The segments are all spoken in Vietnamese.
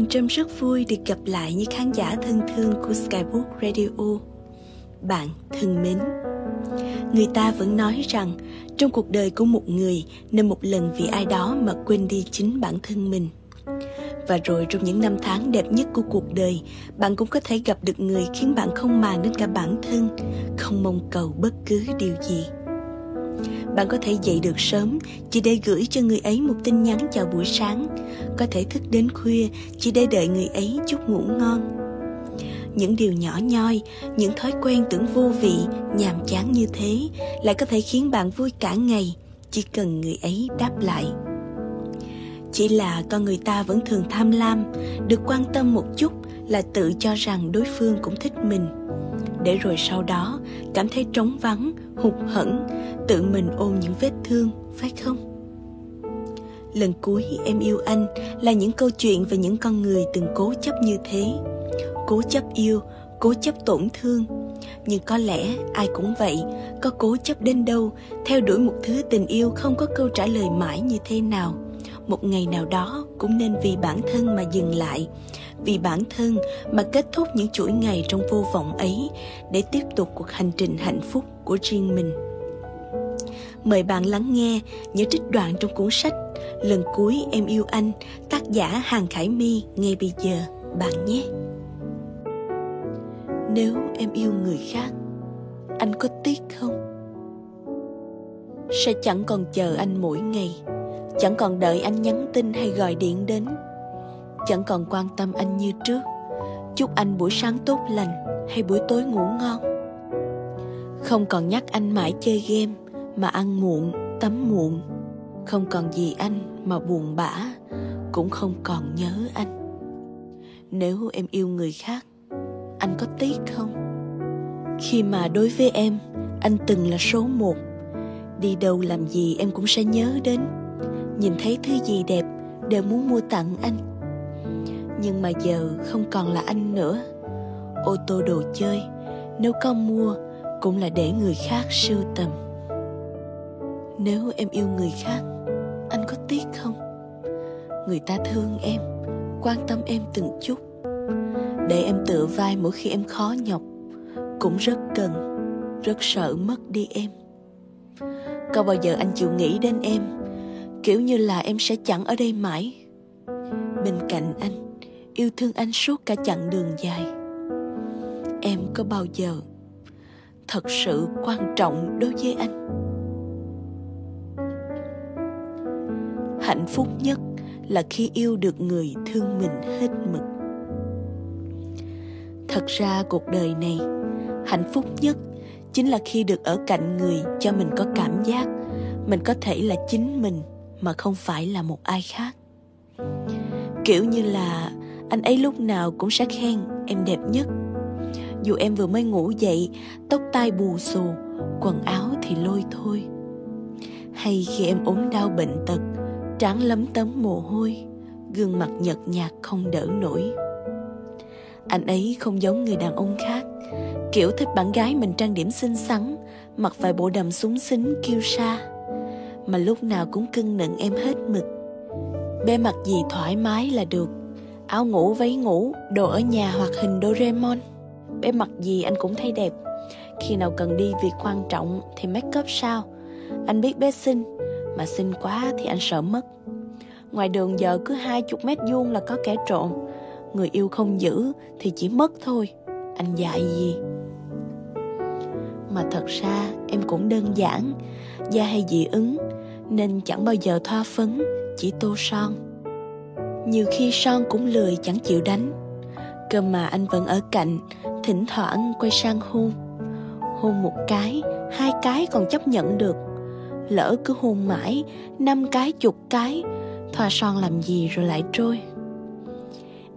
Quỳnh Trâm rất vui được gặp lại những khán giả thân thương của Skybook Radio. Bạn thân mến, người ta vẫn nói rằng trong cuộc đời của một người nên một lần vì ai đó mà quên đi chính bản thân mình. Và rồi trong những năm tháng đẹp nhất của cuộc đời, bạn cũng có thể gặp được người khiến bạn không màng đến cả bản thân, không mong cầu bất cứ điều gì bạn có thể dậy được sớm chỉ để gửi cho người ấy một tin nhắn chào buổi sáng. Có thể thức đến khuya chỉ để đợi người ấy chút ngủ ngon. Những điều nhỏ nhoi, những thói quen tưởng vô vị, nhàm chán như thế lại có thể khiến bạn vui cả ngày, chỉ cần người ấy đáp lại. Chỉ là con người ta vẫn thường tham lam, được quan tâm một chút là tự cho rằng đối phương cũng thích mình để rồi sau đó cảm thấy trống vắng, hụt hẫng, tự mình ôm những vết thương, phải không? Lần cuối em yêu anh là những câu chuyện về những con người từng cố chấp như thế. Cố chấp yêu, cố chấp tổn thương. Nhưng có lẽ ai cũng vậy, có cố chấp đến đâu, theo đuổi một thứ tình yêu không có câu trả lời mãi như thế nào. Một ngày nào đó cũng nên vì bản thân mà dừng lại vì bản thân mà kết thúc những chuỗi ngày trong vô vọng ấy để tiếp tục cuộc hành trình hạnh phúc của riêng mình. Mời bạn lắng nghe những trích đoạn trong cuốn sách lần cuối em yêu anh, tác giả hàng khải my ngay bây giờ, bạn nhé. Nếu em yêu người khác, anh có tiếc không? Sẽ chẳng còn chờ anh mỗi ngày, chẳng còn đợi anh nhắn tin hay gọi điện đến chẳng còn quan tâm anh như trước. Chúc anh buổi sáng tốt lành hay buổi tối ngủ ngon. Không còn nhắc anh mãi chơi game mà ăn muộn, tắm muộn. Không còn gì anh mà buồn bã, cũng không còn nhớ anh. Nếu em yêu người khác, anh có tiếc không? Khi mà đối với em, anh từng là số một. Đi đâu làm gì em cũng sẽ nhớ đến. Nhìn thấy thứ gì đẹp, đều muốn mua tặng anh nhưng mà giờ không còn là anh nữa. Ô tô đồ chơi, nếu có mua, cũng là để người khác sưu tầm. Nếu em yêu người khác, anh có tiếc không? Người ta thương em, quan tâm em từng chút. Để em tựa vai mỗi khi em khó nhọc, cũng rất cần, rất sợ mất đi em. Có bao giờ anh chịu nghĩ đến em, kiểu như là em sẽ chẳng ở đây mãi? Bên cạnh anh yêu thương anh suốt cả chặng đường dài. Em có bao giờ thật sự quan trọng đối với anh? Hạnh phúc nhất là khi yêu được người thương mình hết mực. Thật ra cuộc đời này, hạnh phúc nhất chính là khi được ở cạnh người cho mình có cảm giác mình có thể là chính mình mà không phải là một ai khác. Kiểu như là anh ấy lúc nào cũng sẽ khen em đẹp nhất. Dù em vừa mới ngủ dậy, tóc tai bù xù, quần áo thì lôi thôi. Hay khi em ốm đau bệnh tật, trán lấm tấm mồ hôi, gương mặt nhợt nhạt không đỡ nổi. Anh ấy không giống người đàn ông khác, kiểu thích bạn gái mình trang điểm xinh xắn, mặc vài bộ đầm súng xính kiêu sa, mà lúc nào cũng cưng nựng em hết mực. Bé mặc gì thoải mái là được áo ngủ, váy ngủ, đồ ở nhà hoặc hình Doraemon. Bé mặc gì anh cũng thấy đẹp. Khi nào cần đi việc quan trọng thì make up sao? Anh biết bé xinh, mà xinh quá thì anh sợ mất. Ngoài đường giờ cứ hai chục mét vuông là có kẻ trộm. Người yêu không giữ thì chỉ mất thôi. Anh dạy gì? Mà thật ra em cũng đơn giản, da hay dị ứng, nên chẳng bao giờ thoa phấn, chỉ tô son nhiều khi son cũng lười chẳng chịu đánh. Cơ mà anh vẫn ở cạnh, thỉnh thoảng quay sang hôn. Hôn một cái, hai cái còn chấp nhận được. Lỡ cứ hôn mãi, năm cái, chục cái, thoa son làm gì rồi lại trôi.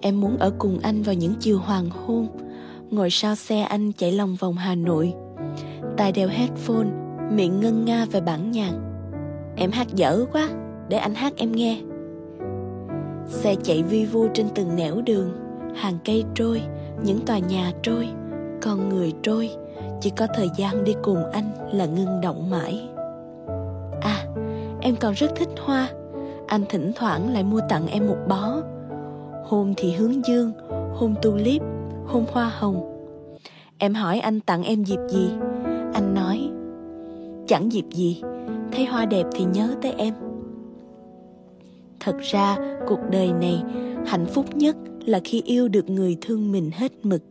Em muốn ở cùng anh vào những chiều hoàng hôn. Ngồi sau xe anh chạy lòng vòng hà nội. Tai đeo headphone, miệng ngân nga về bản nhạc. Em hát dở quá, để anh hát em nghe xe chạy vi vu trên từng nẻo đường hàng cây trôi những tòa nhà trôi con người trôi chỉ có thời gian đi cùng anh là ngưng động mãi À, em còn rất thích hoa anh thỉnh thoảng lại mua tặng em một bó Hôm thì hướng dương, hôm tulip, hôm hoa hồng. Em hỏi anh tặng em dịp gì? Anh nói, chẳng dịp gì, thấy hoa đẹp thì nhớ tới em. Thật ra, cuộc đời này, hạnh phúc nhất là khi yêu được người thương mình hết mực.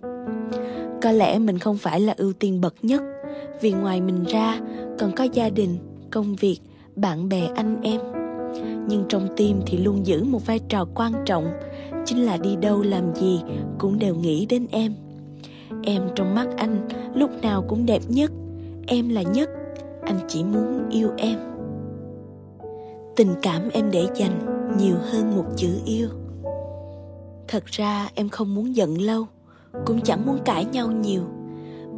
Có lẽ mình không phải là ưu tiên bậc nhất, vì ngoài mình ra còn có gia đình, công việc, bạn bè anh em. Nhưng trong tim thì luôn giữ một vai trò quan trọng chính là đi đâu làm gì cũng đều nghĩ đến em. Em trong mắt anh lúc nào cũng đẹp nhất em là nhất anh chỉ muốn yêu em. Tình cảm em để dành nhiều hơn một chữ yêu. Thật ra em không muốn giận lâu, cũng chẳng muốn cãi nhau nhiều.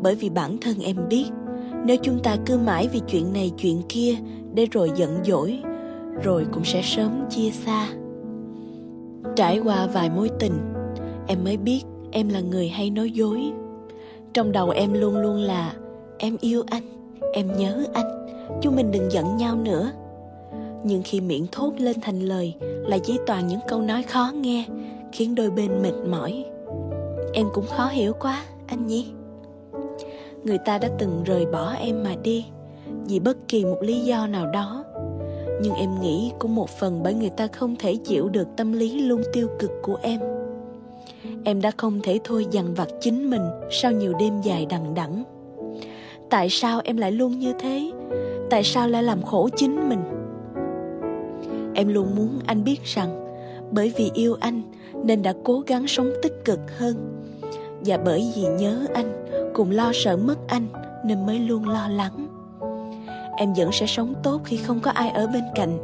Bởi vì bản thân em biết, nếu chúng ta cứ mãi vì chuyện này chuyện kia để rồi giận dỗi, rồi cũng sẽ sớm chia xa. Trải qua vài mối tình, em mới biết em là người hay nói dối. Trong đầu em luôn luôn là, em yêu anh, em nhớ anh, chúng mình đừng giận nhau nữa nhưng khi miệng thốt lên thành lời là chỉ toàn những câu nói khó nghe, khiến đôi bên mệt mỏi. Em cũng khó hiểu quá, anh nhỉ? Người ta đã từng rời bỏ em mà đi, vì bất kỳ một lý do nào đó. Nhưng em nghĩ cũng một phần bởi người ta không thể chịu được tâm lý luôn tiêu cực của em. Em đã không thể thôi dằn vặt chính mình sau nhiều đêm dài đằng đẵng. Tại sao em lại luôn như thế? Tại sao lại làm khổ chính mình? Em luôn muốn anh biết rằng bởi vì yêu anh nên đã cố gắng sống tích cực hơn. Và bởi vì nhớ anh, cùng lo sợ mất anh nên mới luôn lo lắng. Em vẫn sẽ sống tốt khi không có ai ở bên cạnh.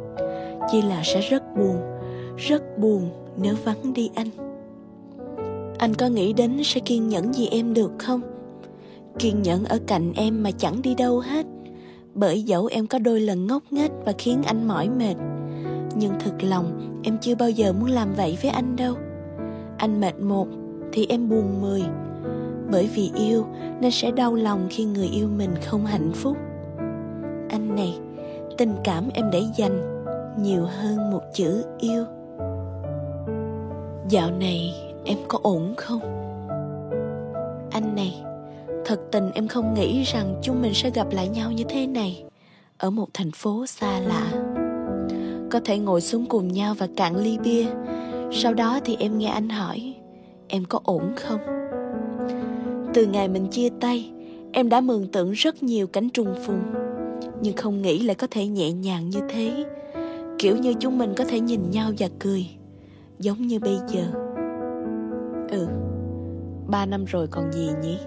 Chỉ là sẽ rất buồn rất buồn nếu vắng đi anh. Anh có nghĩ đến sẽ kiên nhẫn vì em được không? Kiên nhẫn ở cạnh em mà chẳng đi đâu hết. Bởi dẫu em có đôi lần ngốc nghếch và khiến anh mỏi mệt nhưng thực lòng, em chưa bao giờ muốn làm vậy với anh đâu. Anh mệt một, thì em buồn mười. Bởi vì yêu, nên sẽ đau lòng khi người yêu mình không hạnh phúc. Anh này, tình cảm em để dành nhiều hơn một chữ yêu. Dạo này em có ổn không? Anh này, thật tình em không nghĩ rằng chúng mình sẽ gặp lại nhau như thế này. Ở một thành phố xa lạ có thể ngồi xuống cùng nhau và cạn ly bia. Sau đó thì em nghe anh hỏi, em có ổn không? Từ ngày mình chia tay, em đã mường tượng rất nhiều cảnh trùng phùng, nhưng không nghĩ lại có thể nhẹ nhàng như thế. Kiểu như chúng mình có thể nhìn nhau và cười, giống như bây giờ. Ừ ba năm rồi còn gì nhỉ?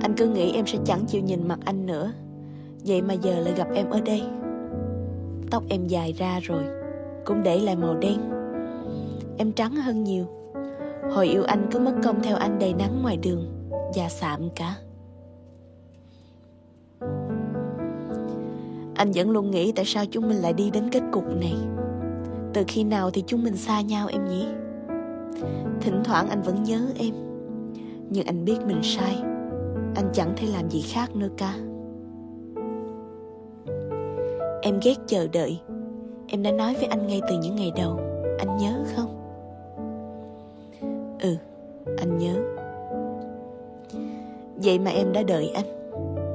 Anh cứ nghĩ em sẽ chẳng chịu nhìn mặt anh nữa. Vậy mà giờ lại gặp em ở đây tóc em dài ra rồi, cũng để lại màu đen. Em trắng hơn nhiều. Hồi yêu anh cứ mất công theo anh đầy nắng ngoài đường, già sạm cả. Anh vẫn luôn nghĩ tại sao chúng mình lại đi đến kết cục này. Từ khi nào thì chúng mình xa nhau em nhỉ? Thỉnh thoảng anh vẫn nhớ em. Nhưng anh biết mình sai. Anh chẳng thể làm gì khác nữa cả. Em ghét chờ đợi. Em đã nói với anh ngay từ những ngày đầu. Anh nhớ không? Ừ, anh nhớ. Vậy mà em đã đợi anh.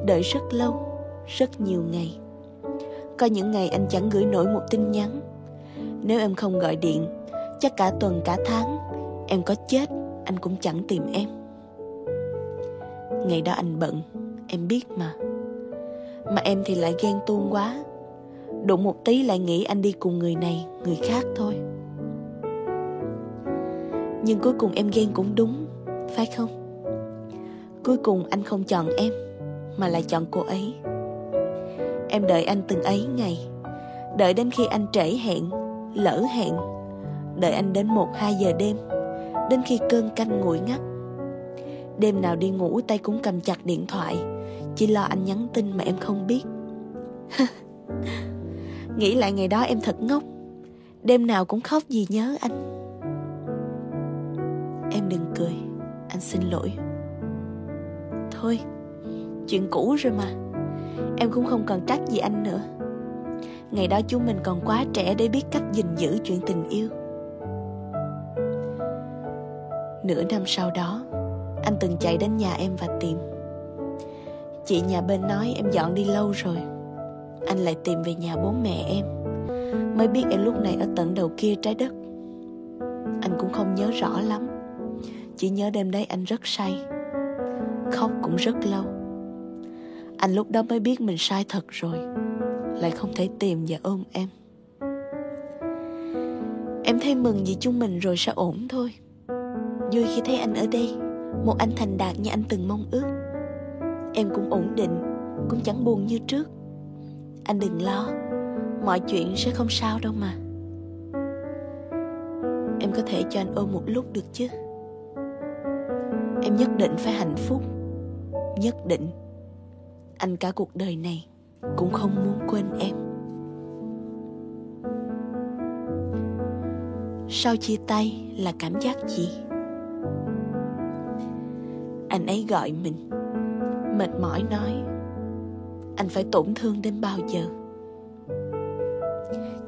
Đợi rất lâu Rất nhiều ngày. Có những ngày anh chẳng gửi nổi một tin nhắn. Nếu em không gọi điện Chắc cả tuần cả tháng Em có chết Anh cũng chẳng tìm em. Ngày đó anh bận Em biết mà. Mà em thì lại ghen tuông quá. Đụng một tí lại nghĩ anh đi cùng người này, Người khác thôi. Nhưng cuối cùng em ghen cũng đúng, Phải không? Cuối cùng anh không chọn em, Mà lại chọn cô ấy. Em đợi anh từng ấy ngày, Đợi đến khi anh trễ hẹn, Lỡ hẹn, Đợi anh đến một hai giờ đêm, Đến khi cơn canh nguội ngắt. Đêm nào đi ngủ tay cũng cầm chặt điện thoại, Chỉ lo anh nhắn tin mà em không biết. Nghĩ lại ngày đó em thật ngốc. Đêm nào cũng khóc vì nhớ anh. Em đừng cười, Anh xin lỗi. Thôi, Chuyện cũ rồi mà. Em cũng không cần trách gì anh nữa. Ngày đó chúng mình còn quá trẻ để biết cách gìn giữ chuyện tình yêu. Nửa năm sau đó, Anh từng chạy đến nhà em và tìm. Chị nhà bên nói em dọn đi lâu rồi. Anh lại tìm về nhà bố mẹ em. Mới biết em lúc này ở tận đầu kia trái đất. Anh cũng không nhớ rõ lắm. Chỉ nhớ đêm đấy anh rất say. Khóc cũng rất lâu. Anh lúc đó mới biết mình sai thật rồi. Lại không thể tìm và ôm em. Em thấy mừng vì chúng mình rồi sẽ ổn thôi. Vui khi thấy anh ở đây. Một anh thành đạt như anh từng mong ước. Em cũng ổn định. Cũng chẳng buồn như trước. Anh đừng lo. Mọi chuyện sẽ không sao đâu mà. Em có thể cho anh ôm một lúc được chứ? Em nhất định phải hạnh phúc. Nhất định. Anh cả cuộc đời này Cũng không muốn quên em. Sau chia tay là cảm giác gì? Anh ấy gọi mình. Mệt mỏi nói. Anh phải tổn thương đến bao giờ?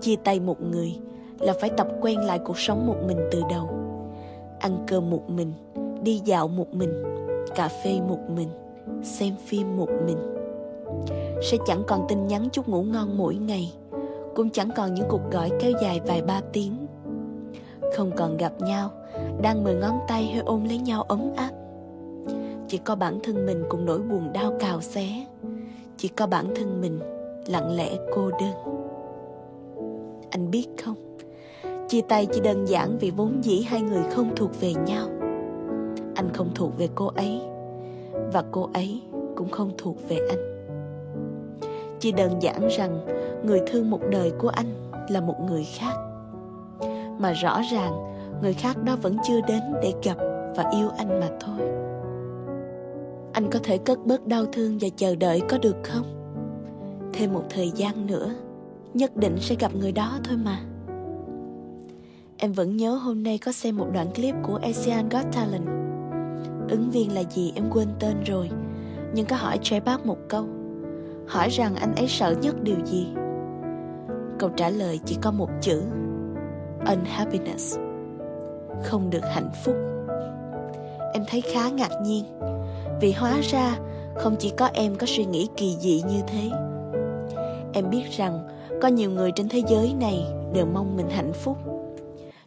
Chia tay một người là phải tập quen lại cuộc sống một mình từ đầu. Ăn cơm một mình, đi dạo một mình, cà phê một mình, xem phim một mình. Sẽ chẳng còn tin nhắn chúc ngủ ngon mỗi ngày Cũng chẳng còn những cuộc gọi kéo dài vài ba tiếng. Không còn gặp nhau, đang mười ngón tay hơi ôm lấy nhau ấm áp. Chỉ có bản thân mình cùng nỗi buồn đau cào xé. Chỉ có bản thân mình, lặng lẽ cô đơn. Anh biết không? Chia tay chỉ đơn giản vì vốn dĩ hai người không thuộc về nhau. Anh không thuộc về cô ấy, và cô ấy cũng không thuộc về anh. Chỉ đơn giản rằng người thương một đời của anh là một người khác. Mà rõ ràng, người khác đó vẫn chưa đến để gặp và yêu anh mà thôi anh có thể cất bớt đau thương và chờ đợi có được không? Thêm một thời gian nữa, nhất định sẽ gặp người đó thôi mà. Em vẫn nhớ hôm nay có xem một đoạn clip của Asian Got Talent. Ứng viên là gì em quên tên rồi, nhưng có hỏi Trey Park một câu. Hỏi rằng anh ấy sợ nhất điều gì? Câu trả lời chỉ có một chữ, unhappiness. Không được hạnh phúc. Em thấy khá ngạc nhiên vì hóa ra, không chỉ có em có suy nghĩ kỳ dị như thế. Em biết rằng, có nhiều người trên thế giới này đều mong mình hạnh phúc.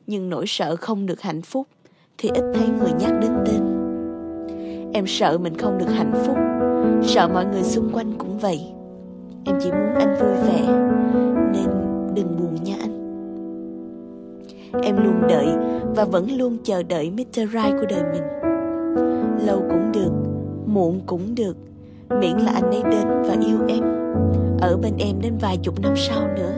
Nhưng nỗi sợ không được hạnh phúc thì ít thấy người nhắc đến tên. Em sợ mình không được hạnh phúc, sợ mọi người xung quanh cũng vậy. Em chỉ muốn anh vui vẻ, nên đừng buồn nha anh. Em luôn đợi và vẫn luôn chờ đợi Mr. Right của đời mình. Lâu cũng được muộn cũng được. Miễn là anh ấy đến và yêu em. Ở bên em đến vài chục năm sau nữa.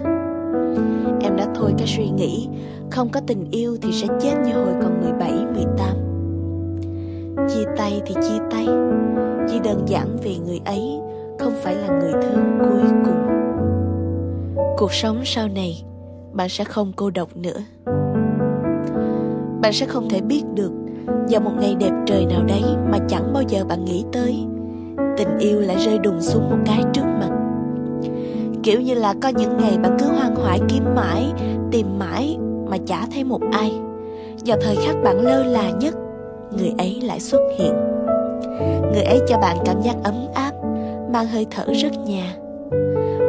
Em đã thôi cái suy nghĩ không có tình yêu thì sẽ chết như hồi còn 17, 18 chia tay thì chia tay. Chỉ đơn giản vì người ấy không phải là người thương cuối cùng. Cuộc sống sau này bạn sẽ không cô độc nữa. Bạn sẽ không thể biết được vào một ngày đẹp trời nào đấy mà chẳng bao giờ bạn nghĩ tới, tình yêu lại rơi đùng xuống một cái trước mặt. Kiểu như là có những ngày bạn cứ hoang hoại kiếm mãi, tìm mãi mà chả thấy một ai. Vào thời khắc bạn lơ là nhất, người ấy lại xuất hiện. Người ấy cho bạn cảm giác ấm áp, mang hơi thở rất nhà.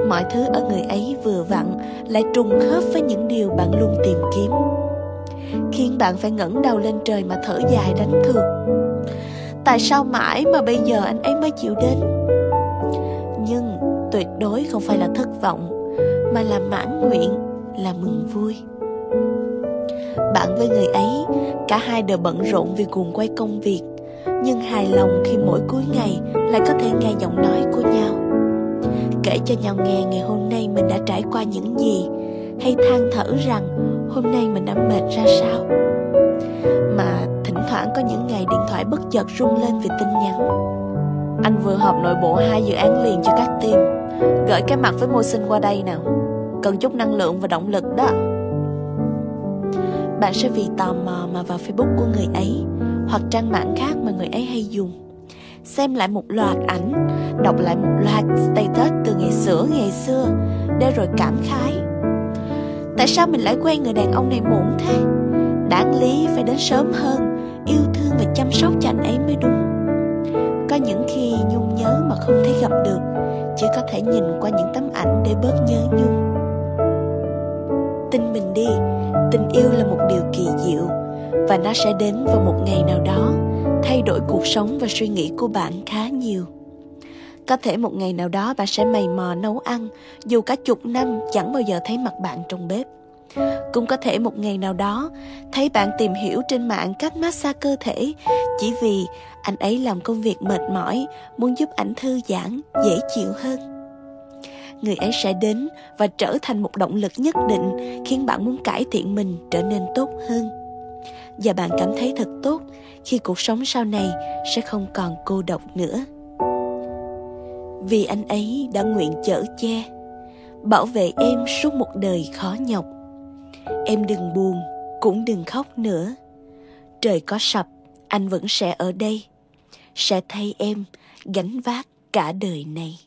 Mọi thứ ở người ấy vừa vặn lại trùng khớp với những điều bạn luôn tìm kiếm khiến bạn phải ngẩng đầu lên trời mà thở dài đánh thường tại sao mãi mà bây giờ anh ấy mới chịu đến? Nhưng tuyệt đối không phải là thất vọng, mà là mãn nguyện, là mừng vui. Bạn với người ấy, cả hai đều bận rộn vì cuồng quay công việc, nhưng hài lòng khi mỗi cuối ngày lại có thể nghe giọng nói của nhau. Kể cho nhau nghe ngày hôm nay mình đã trải qua những gì, hay than thở rằng hôm nay mình đã mệt ra sao? Mà thỉnh thoảng có những ngày điện thoại bất chợt rung lên vì tin nhắn. Anh vừa họp nội bộ hai dự án liền cho các team, gửi cái mặt với môi sinh qua đây nào. Cần chút năng lượng và động lực đó. Bạn sẽ vì tò mò mà vào facebook của người ấy, hoặc trang mạng khác mà người ấy hay dùng. Xem lại một loạt ảnh, đọc lại một loạt status từ ngày xưa ngày xưa, để rồi cảm khái tại sao mình lại quen người đàn ông này muộn thế? Đáng lý phải đến sớm hơn, yêu thương và chăm sóc cho anh ấy mới đúng. Có những khi nhung nhớ mà không thể gặp được, chỉ có thể nhìn qua những tấm ảnh để bớt nhớ nhung. Tin mình đi, tình yêu là một điều kỳ diệu, và nó sẽ đến vào một ngày nào đó, thay đổi cuộc sống và suy nghĩ của bạn khá nhiều có thể một ngày nào đó bạn sẽ mày mò nấu ăn, dù cả chục năm chẳng bao giờ thấy mặt bạn trong bếp. Cũng có thể một ngày nào đó, thấy bạn tìm hiểu trên mạng cách massage cơ thể, chỉ vì anh ấy làm công việc mệt mỏi, muốn giúp ảnh thư giãn, dễ chịu hơn. Người ấy sẽ đến và trở thành một động lực nhất định khiến bạn muốn cải thiện mình trở nên tốt hơn. Và bạn cảm thấy thật tốt khi cuộc sống sau này sẽ không còn cô độc nữa vì anh ấy đã nguyện chở che, bảo vệ em suốt một đời khó nhọc. Em đừng buồn, cũng đừng khóc nữa. Trời có sập, anh vẫn sẽ ở đây, sẽ thay em gánh vác cả đời này.